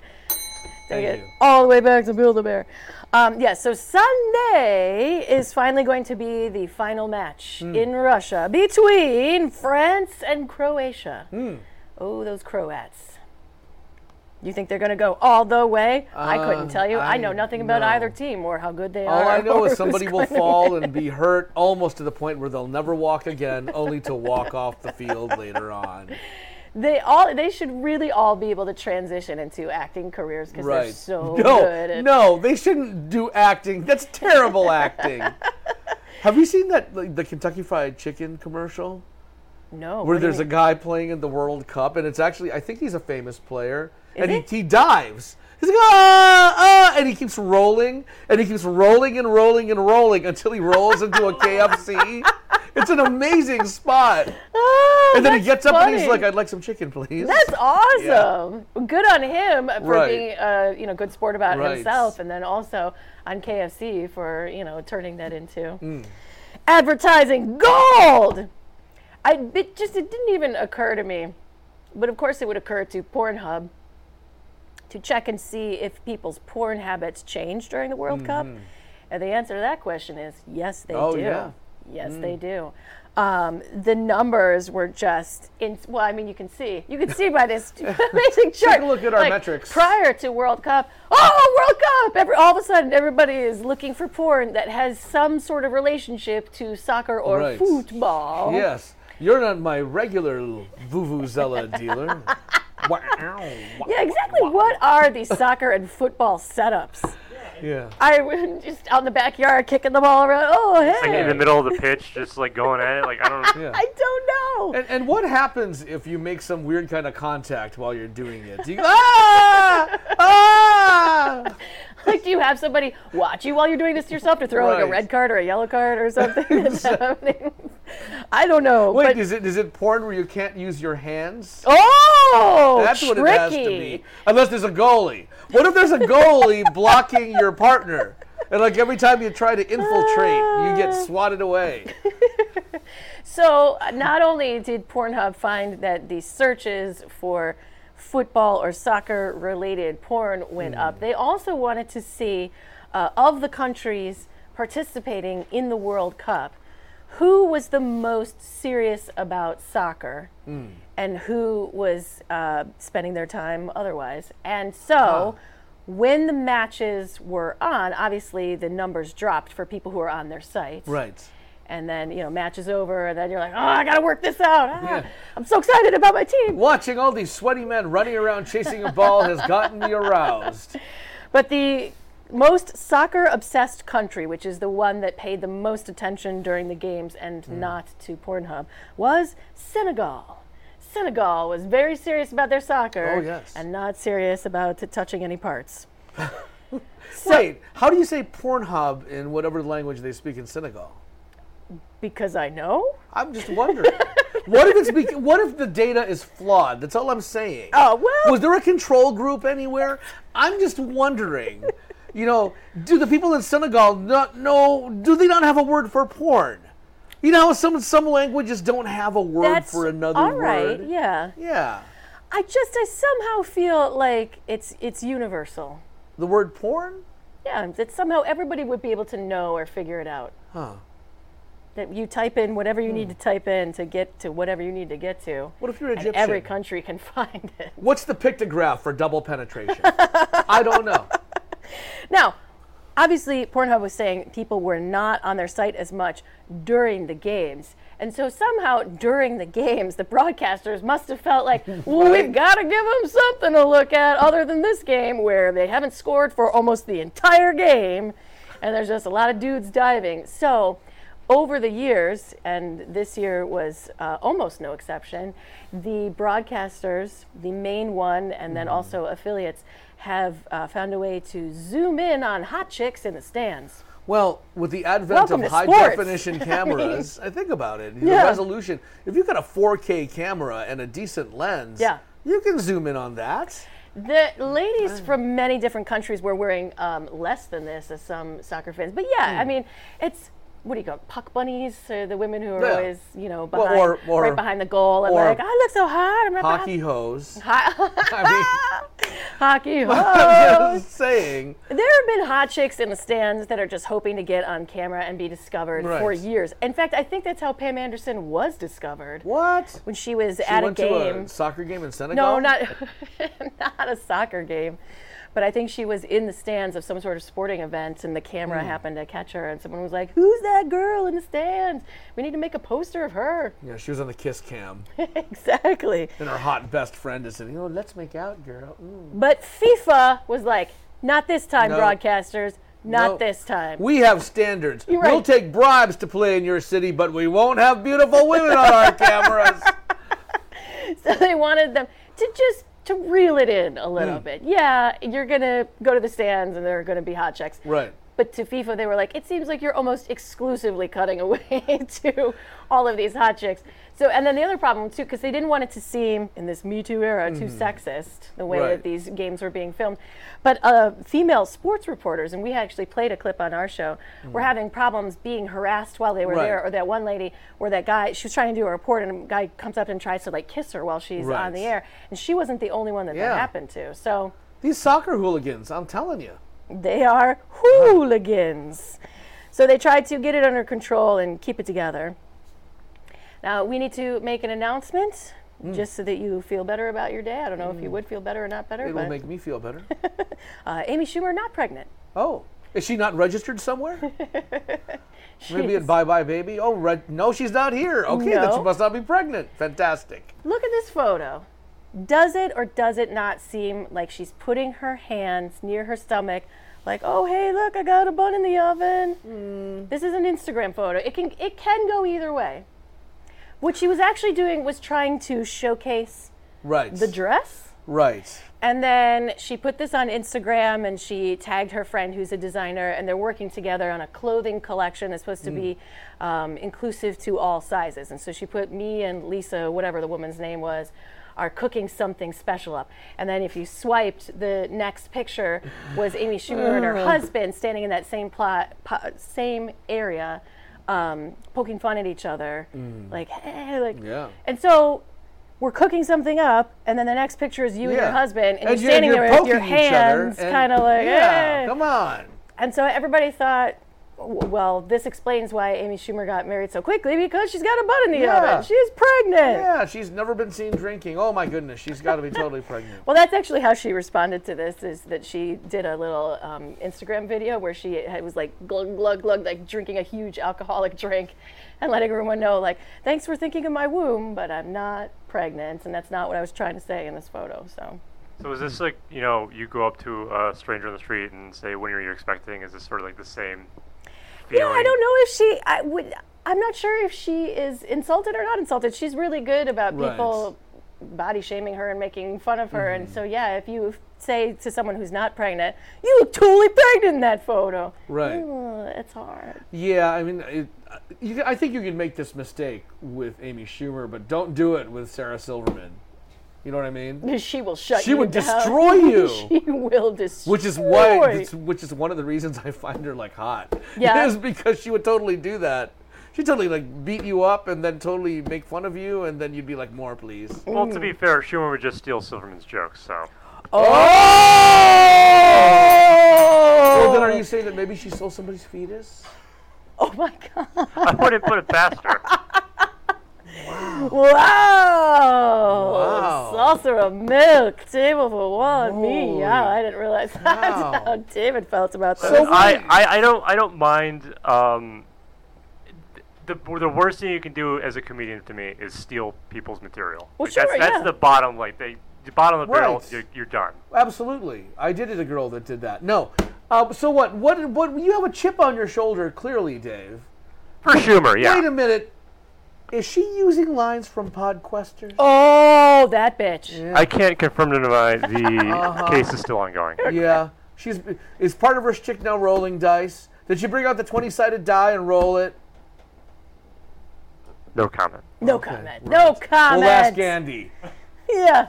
Take Thank it you. all the way back to Build a Bear. Um, yes, so Sunday is finally going to be the final match Hmm. in Russia between France and Croatia. Hmm. Oh, those Croats. You think they're going to go all the way? I couldn't Uh, tell you. I, know nothing about no. either team or how good they All are. All I know is somebody will fall and be hurt almost to the point where they'll never walk again, only to walk off the field later on. They all they should really all be able to transition into acting careers because they're so no, good. no, they shouldn't do acting. That's terrible acting. Have you seen that like, the Kentucky Fried Chicken commercial? No. where what do you there's a guy playing in the World Cup, and it's actually I think he's a famous player, and he? he, dives. He's like ah ah, and he keeps rolling, and he keeps rolling and rolling and rolling until he rolls into a KFC. It's an amazing spot. Oh, and then he gets up and he's like, "I'd like some chicken, please." That's awesome. Good on him for Right. being a you know good sport about Right. himself, and then also on KFC for you know turning that into Mm. advertising gold. I it just it didn't even occur to me, but of course it would occur to Pornhub to check and see if people's porn habits change during the World Cup. Mhm. And the answer to that question is yes, they Oh, do. yeah. Yes, Mm. they do. Um, the numbers were just in. Well, I mean, you can see, you can see by this amazing chart. Take a look at our like, metrics. Prior to World Cup, oh, World Cup! Every, all of a sudden, everybody is looking for porn that has some sort of relationship to soccer or Right. football. Yes, you're not my regular vuvuzela dealer. wow. Yeah, exactly. What are these soccer and football setups? Yeah. I was just out in the backyard kicking the ball around. Oh, hey! It's like in the middle of the pitch, just like going at it. Like I don't. Yeah. I don't know. And, and what happens if you make some weird kind of contact while you're doing it? Do you ah! Ah! Like, do you have somebody watch you while you're doing this to yourself to throw like a red card or a yellow card or something? I don't know. Wait, but, is it is it porn where you can't use your hands? oh, That's what it has to be. Unless there's a goalie. What if there's a goalie blocking your partner? And like every time you try to infiltrate, you get swatted away. So uh, not only did Pornhub find that the searches for football or soccer related porn went Hmm. up, they also wanted to see uh, of the countries participating in the World Cup, who was the most serious about soccer Hmm. and who was uh, spending their time otherwise. And so. When the matches were on, obviously the numbers dropped for people who are on their sites Right. and then you know match is over and then you're like oh i gotta work this out Ah, Yeah. i'm so excited about my team Watching all these sweaty men running around chasing a ball has gotten me aroused. but the most soccer obsessed country which is the one that paid the most attention during the games and Hmm. not to pornhub was senegal senegal was very serious about their soccer Oh, yes. and not serious about t- touching any parts Wait, how do you say Pornhub in whatever language they speak in Senegal? because i know I'm just wondering. what if it's what if the data is flawed? That's all I'm saying. Oh well. Was there a control group anywhere? I'm just wondering. You know, do the people in Senegal not know? Do they not have a word for porn? You know, some some languages don't have a word That's for another word. all right. word. Yeah. Yeah. I just I somehow feel like it's it's universal. The word porn? Yeah, that somehow everybody would be able to know or figure it out. Huh. That you type in whatever you need hmm. to type in to get to whatever you need to get to. What if you're Egyptian? every country can find it. What's the pictograph for double penetration? I don't know. Now, obviously, Pornhub was saying people were not on their site as much during the games. And so somehow during the games, the broadcasters must have felt like, well, we've got to give them something to look at other than this game where they haven't scored for almost the entire game. And there's just a lot of dudes diving. So over the years, and this year was uh, almost no exception, the broadcasters, the main one, and then also affiliates, have uh, found a way to zoom in on hot chicks in the stands. Well, with the advent Welcome of high sports. definition cameras, I think about it. The Yeah. resolution. If you've got a 4K camera and a decent lens, Yeah. you can zoom in on that. The ladies from many different countries were wearing um, less than this as some soccer fans. But yeah, I Hmm. mean, it's what do you call it, puck bunnies? Uh, the women who are Yeah. always, you know, Well, behind, or- or- right behind the goal and or like, I look so hot. I'm right Hockey behind. hose. Hi- Hockey I'm just saying. There have been hot chicks in the stands that are just hoping to get on camera and be discovered for years. In fact, I think that's how Pam Anderson was discovered. What? When she was She at a game. a soccer game in Senegal. No, not not a soccer game. But I think she was in the stands of some sort of sporting event, and the camera Hmm. happened to catch her, and someone was like, "Who's that girl in the stands? We need to make a poster of her." Yeah, she was on the kiss cam, exactly. and her hot best friend is saying, "Oh, let's make out, girl." Ooh. But FIFA was like, "Not this time, No. broadcasters. Not No. this time." We have standards. You're We'll take bribes to play in your city, but we won't have beautiful women on our cameras. so they wanted them to just to reel it in a little Mm. bit. Yeah, you're gonna go to the stands, and there are gonna be hot checks. Right. But to FIFA, they were like, it seems like you're almost exclusively cutting away to all of these hot chicks. So, and then the other problem too, because they didn't want it to seem in this Me Too era too Mhm. sexist, the way Right. that these games were being filmed. But uh, female sports reporters, and we actually played a clip on our show, were Mm. having problems being harassed while they were Right. there. Or that one lady, where that guy, she was trying to do a report, and a guy comes up and tries to like kiss her while she's Right. on the air, and she wasn't the only one that Yeah. that happened to. So These soccer hooligans, I'm telling you. They are hooligans. So they tried to get it under control and keep it together. Now we need to make an announcement Mm. just so that you feel better about your day. I don't know if you Mm. would feel better or not better, It will make me feel better. uh, Amy Schumer not pregnant. Oh, is she not registered somewhere? Maybe at Buy Buy Baby. Oh, re- no, she's not here. Okay, then she must not be pregnant. Fantastic. Look at this photo. Does it or does it not seem like she's putting her hands near her stomach, like, "Oh, hey, look, I got a bun in the oven." Hmm. This is an Instagram photo. It can it can go either way. What she was actually doing was trying to showcase Right. the dress. Right. And then she put this on Instagram and she tagged her friend who's a designer, and they're working together on a clothing collection that's supposed to be um, inclusive to all sizes. And so she put me and Lisa, whatever the woman's name was, are cooking something special up. And then if you swiped, the next picture was Amy Schumer and her husband standing in that same plot, po- same area, um, poking fun at each other, Mm. like, hey, like. Yeah. And so we're cooking something up, and then the next picture is you and your husband, and, And you're standing you're there with your poking each other, hands kind of like, yeah, "Eh." come on. And so everybody thought, well, this explains why Amy Schumer got married so quickly because she's got a butt in the Yeah. oven. She's pregnant. Yeah, she's never been seen drinking. Oh my goodness, she's got to be totally pregnant. Well, that's actually how she responded to this. Is that she did a little um, Instagram video where she had, was like glug glug glug, like drinking a huge alcoholic drink, and letting everyone know, like, thanks for thinking of my womb, but I'm not pregnant, and that's not what I was trying to say in this photo. So. So is this like you know you go up to a stranger on the street and say when are you're expecting? Is this sort of like the same? Yeah, I don't know if she. I would. I'm not sure if she is insulted or not insulted. She's really good about Right. people body shaming her and making fun of her. Mm-hmm. And so, yeah, if you say to someone who's not pregnant, "You look totally pregnant in that photo," Right. It's hard. Yeah, I mean, it, you, I think you can make this mistake with Amy Schumer, but don't do it with Sarah Silverman. You know what I mean? She will shut She you would down. destroy you. she will destroy. Which is why, which is one of the reasons I find her like hot. Yeah. is because she would totally do that. She'd totally like beat you up and then totally make fun of you, and then you'd be like, "More, please." Well, Mm. to be fair, Schumer would just steal Silverman's jokes, so. Oh. Well, then are you saying that maybe she stole somebody's fetus? Oh my god! I wouldn't put it past her. Wow! Wow. Saucer of milk, table for one. Me, Holy yeah, I didn't realize that's how David felt about that. I, I, I don't I don't mind. Um, the the worst thing you can do as a comedian to me is steal people's material. Well, Like, that's, sure, that's yeah. the bottom. Like they, the bottom of the barrel, Right. you're, you're done. Absolutely, I did it. A girl that did that. No. Um, so what? What? What? You have a chip on your shoulder, clearly, Dave. For Schumer, yeah. Wait a minute. Is she using lines from Podquesters? Oh, that bitch. I can't confirm to deny the Uh-huh. case is still ongoing. yeah. She's is part of her chick now rolling dice. Did she bring out the twenty-sided die and roll it? No comment. No comment. No comment. We'll ask Andy. Yeah.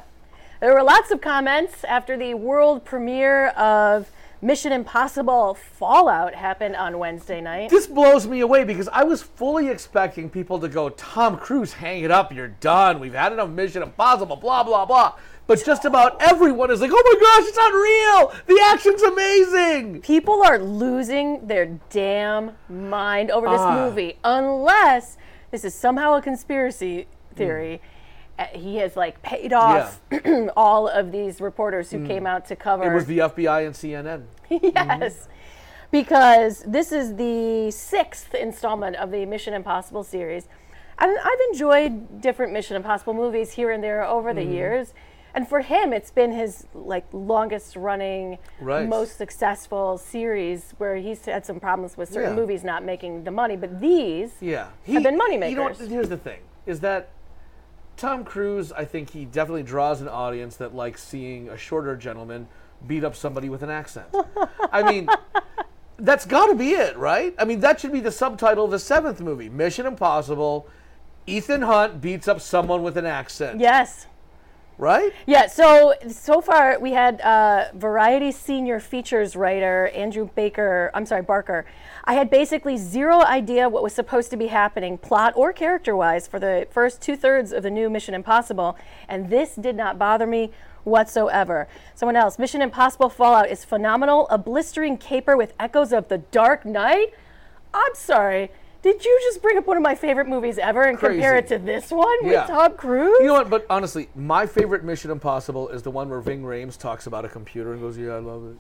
There were lots of comments after the world premiere of Mission Impossible Fallout happened on Wednesday night. This blows me away because I was fully expecting people to go, Tom Cruise, hang it up, you're done. We've had enough Mission Impossible, blah, blah, blah. But just about everyone is like, oh my gosh, it's unreal. The action's amazing. People are losing their damn mind over this Ah. movie, unless this is somehow a conspiracy theory. Uh, he has like paid off all of these reporters who Mm. came out to cover. It was the FBI and CNN. yes. Because this is the sixth installment of the Mission Impossible series. And I've enjoyed different Mission Impossible movies here and there over the Mhm. years. And for him, it's been his like longest running, Right. most successful series where he's had some problems with certain Yeah. movies not making the money. But these Yeah. have been moneymakers. You know? Here's the thing: is that Tom Cruise? I think he definitely draws an audience that likes seeing a shorter gentleman beat up somebody with an accent. I mean, that's got to be it, right? I mean, that should be the subtitle of the seventh movie: Mission Impossible. Ethan Hunt beats up someone with an accent. Yes. Right? Yeah, so so far we had uh, Variety senior features writer Andrew Baker, I'm sorry, Barker. I had basically zero idea what was supposed to be happening, plot or character wise, for the first two thirds of the new Mission Impossible, and this did not bother me whatsoever. Someone else, Mission Impossible Fallout is phenomenal, a blistering caper with echoes of The Dark Knight. I'm sorry. Did you just bring up one of my favorite movies ever and compare it to this one Yeah. with Tom Cruise? You know what? But honestly, my favorite Mission Impossible is the one where Ving Rhames talks about a computer and goes, "Yeah, I love it."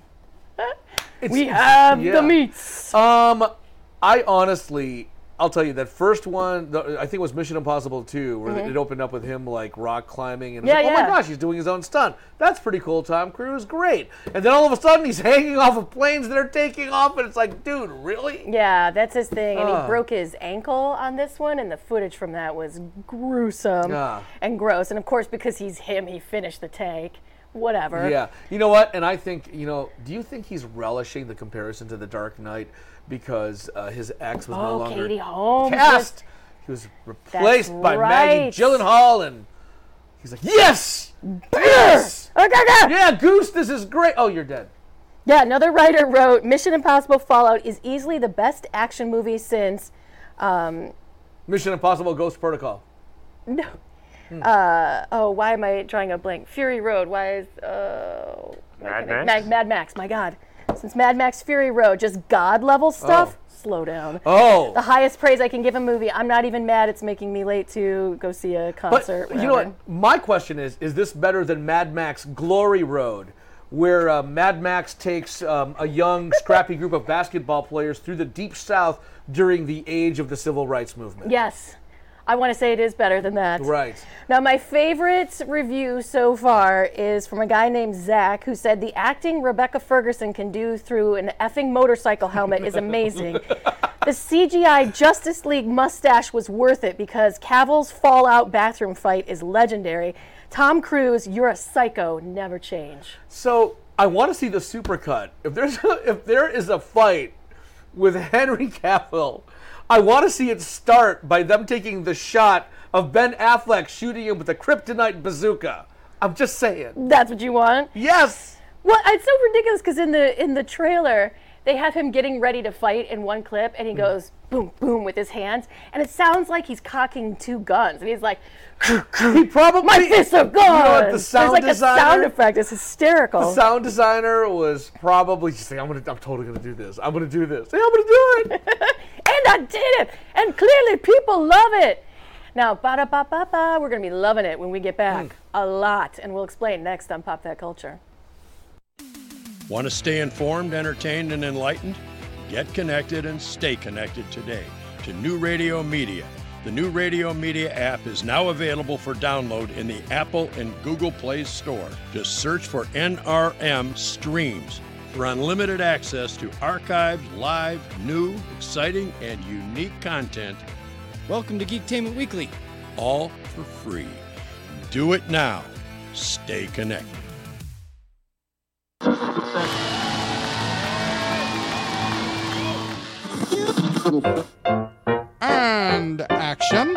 We have the meats. Um, I honestly, I'll tell you that first one. The, I think it was Mission Impossible 2, where Mhm. it opened up with him like rock climbing, and Yeah, like, oh yeah. my gosh, he's doing his own stunt. That's pretty cool. Tom Cruise, great. And then all of a sudden, he's hanging off of planes that are taking off, and it's like, dude, really? Yeah, that's his thing. And Ah. he broke his ankle on this one, and the footage from that was gruesome Ah. and gross. And of course, because he's him, he finished the take. Whatever. Yeah. You know what? And I think, you know, do you think he's relishing the comparison to The Dark Knight because uh, his ex was no Oh, longer Katie Holmes cast? He was replaced by Maggie. Gyllenhaal, and he's like, yes, yes, Okay yeah, Goose, this is great. Oh, you're dead. Yeah, another writer wrote Mission Impossible Fallout is easily the best action movie since. Um, Mission Impossible: Ghost Protocol. no. Hmm. Uh, oh, why am I drawing a blank? Fury Road. Why is. Uh, Mad Max? Mad, Mad Max, my God. Since Mad Max Fury Road, just God level stuff, slow down. Oh. The highest praise I can give a movie. I'm not even mad it's making me late to go see a concert. But concert. you know what? My question is: Is this better than Mad Max Glory Road, where uh, Mad Max takes um, a young, scrappy group of basketball players through the deep South during the age of the civil rights movement? Yes. I want to say it is better than that. Right. Now, my favorite review so far is from a guy named Zach who said the acting Rebecca Ferguson can do through an effing motorcycle helmet is amazing. the CGI Justice League mustache was worth it because Cavill's Fallout bathroom fight is legendary. Tom Cruise, you're a psycho, never change. So I want to see the supercut. If there's a, if there is a fight with Henry Cavill, I want to see it start by them taking the shot of Ben Affleck shooting him with a kryptonite bazooka. I'm just saying. That's what you want? Yes. Well, it's so ridiculous because in the in the trailer they have him getting ready to fight in one clip, and he Hmm. goes boom boom with his hands, and it sounds like he's cocking two guns, and he's like, he probably my fists are guns. You know what, the sound There's like designer- a sound effect. It's hysterical. The sound designer was probably just saying, "I'm gonna, I'm totally gonna do this. I'm gonna do this. Yeah, I'm gonna do it." I did it, and clearly people love it. Now, ba da ba ba ba, we're gonna be loving it when we get back Hmm. a lot, and we'll explain next on Pop That Culture. Want to stay informed, entertained, and enlightened? Get connected and stay connected today to New Radio Media. The New Radio Media app is now available for download in the Apple and Google Play Store. Just search for NRM Streams for unlimited access to archived, live, new, exciting, and unique content. Welcome to Geektainment Weekly. All for free. Do it now. Stay connected. And action.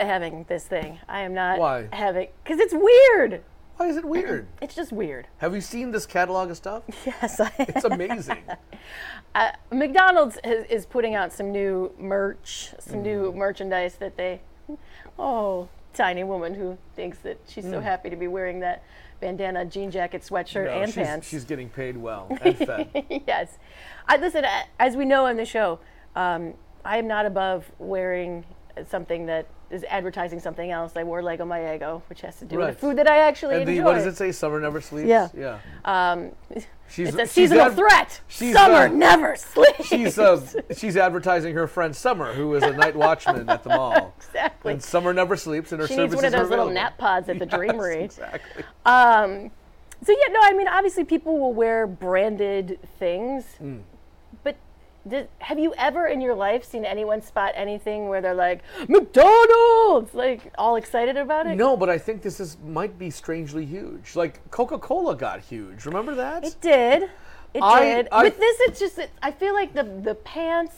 Not having this thing. I am not Why? having because it's weird. Why is it weird? It's just weird. Have you seen this catalog of stuff? Yes, I It's amazing. Uh, McDonald's is, is putting out some new merch, some new Mm. merchandise that they. Oh, tiny woman who thinks that she's so Mm. happy to be wearing that bandana, jean jacket, sweatshirt, No, and she's, pants. She's getting paid well and fed. yes. I listen. As we know on the show, um, I am not above wearing something that is advertising something else. I wore Leggo My Eggo, which has to do with Right. the food that I actually and the, enjoy. what does it say? Summer never sleeps. Yeah. Yeah. Um, She's, it's a seasonal ad- threat. Summer uh, never sleeps. She's uh, she's advertising her friend Summer, who is a night watchman at the mall. Exactly. And Summer never sleeps, and her she needs one of those little nap pods at the Yes, Dreamery. exactly. Um, so yeah, no, I mean, obviously people will wear branded things, Mm. Did, have you ever in your life seen anyone spot anything where they're like McDonald's, like all excited about it? No, but I think this is might be strangely huge. Like Coca Cola got huge. Remember that? It did. It I- did. I- With this, it's just it, I feel like the the pants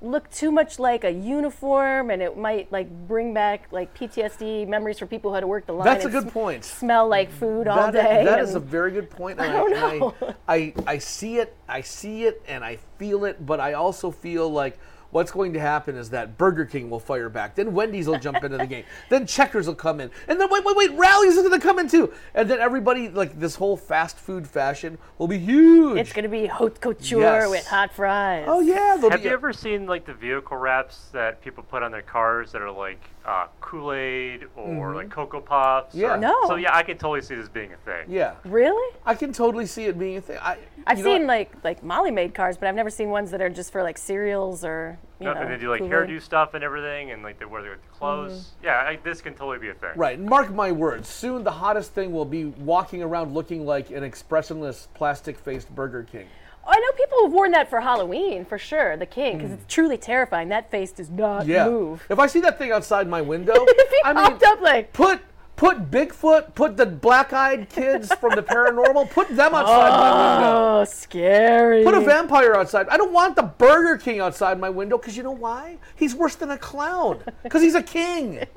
look too much like a uniform, and it might like bring back like PTSD memories for people who had to work the line. That's a good s- point. Smell like food all That is- day. that is a very good point. I don't and know. I, I see it. I see it, and I feel it. But I also feel like what's going to happen is that Burger King will fire back. Then Wendy's will jump into the game. Then Checkers will come in, and then wait, wait, wait, Rally's is going to come in too. And then everybody like this whole fast food fashion will be huge. It's going to be haute couture Yes. with hot fries. Oh yeah, Have you ever seen like the vehicle wraps that people put on their cars that are like uh, Kool Aid or Mhm. like Cocoa Puffs. Yeah. or- No. So yeah, I can totally see this being a thing. Yeah. Really? I can totally see it being a thing. I, I've you know seen what? like like Molly made cars, but I've never seen ones that are just for like cereals or you No, know. and they do like Kool-Aid. hairdo stuff and everything, and like they wear their clothes. Mm-hmm. Yeah, I, this can totally be a thing. Right. Mark my words. Soon the hottest thing will be walking around looking like an expressionless, plastic-faced Burger King. I know people have worn that for Halloween for sure. The king, because it's truly terrifying. That face does not. Yeah. move. If I see that thing outside my window, I mean, popped up like put put Bigfoot, put the black-eyed kids from the paranormal, put them outside my window. Oh, scary. Put a vampire outside. I don't want the Burger King outside my window because you know why? He's worse than a clown because he's a king.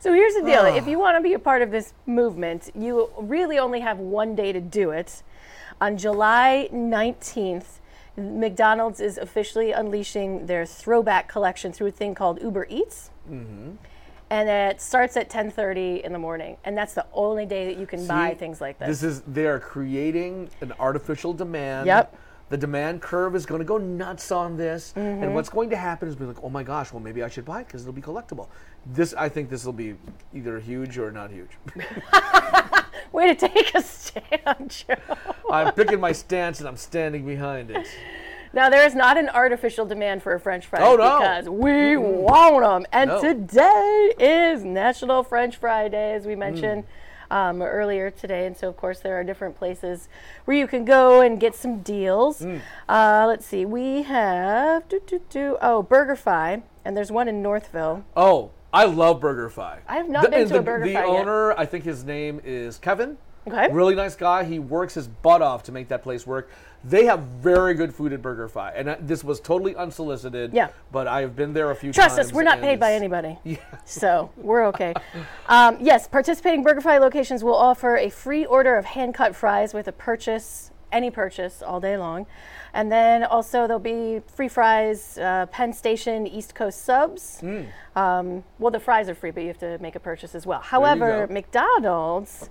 So here's the deal: Ah. if you want to be a part of this movement, you really only have one day to do it. On July 19th, McDonald's is officially unleashing their throwback collection through a thing called Uber Eats. Mm-hmm. And it starts at 10:30 in the morning, and that's the only day that you can buy things like this. This is they are creating an artificial demand. Yep. The demand curve is going to go nuts on this, Mhm. and what's going to happen is be like, oh my gosh, well maybe I should buy it because it'll be collectible. This I think this will be either huge or not huge. Way to take a stand, Joe. I'm picking my stance and I'm standing behind it. Now there is not an artificial demand for a French fry Oh, no. because we want them. And No. today is National French Fry Day, as we Mm. Um, earlier today. And so, of course, there are different places where you can go and get some deals. Mm. Uh, let's see, we have doo, doo, doo, oh BurgerFi, and there's one in Northville. Oh, I love BurgerFi. I have not been and to a the, BurgerFi The yet. owner, I think his name is Kevin. Okay. Really nice guy. He works his butt off to make that place work. They have very good food at BurgerFi, and I- this was totally unsolicited. Yeah. But I have been there a few Trust times. Trust us, we're not paid by anybody. Yeah. So we're okay. um, yes, participating BurgerFi locations will offer a free order of hand cut fries with a purchase, any purchase, all day long. And then also there'll be free fries, uh, Penn Station East Coast subs. Mm. Um, well, the fries are free, but you have to make a purchase as well. However. McDonald's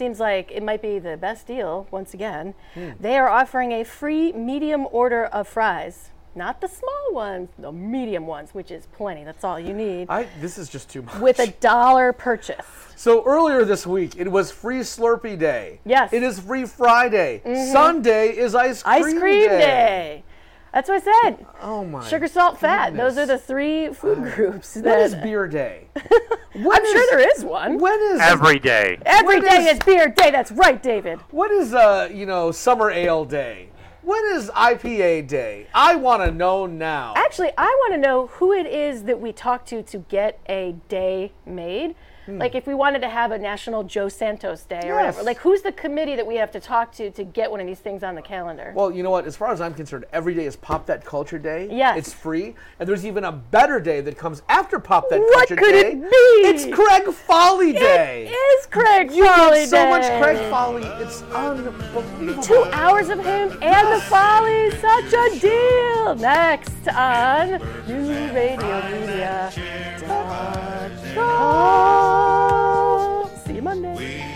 seems like it might be the best deal once again. Hmm. They are offering a free medium order of fries. Not the small ones, the medium ones, which is plenty. That's all you need. I, this is just too much. With a dollar purchase. So earlier this week, it was Free Slurpee Day. Yes. It is Free Friday. Mhm. Sunday is Ice Cream Ice cream day. That's what I said. Oh my. Sugar, salt, fat. Those are the three food groups. What that is Beer Day? I'm sure there is one. When is Every day. Every When day is- is beer day. That's right, David. What is uh you know Summer Ale Day? When is IPA Day? I want to know now. Actually, I want to know who it is that we talk to to get a day made. Hmm. Like if we wanted to have a National Joe Santos Day or whatever. Like who's the committee that we have to talk to to get one of these things on the calendar? Well, you know what? As far as I'm concerned, every day is Pop That Culture Day. Yes. It's free. And there's even a better day that comes after Pop That What Culture Day. What could it be? It's Craig Folly Day. It is Craig you Folly get so much Craig Folly. It's unbelievable. Two hours of him and the Follies, such a deal. Next on New Radio Media. Bye. See you Monday.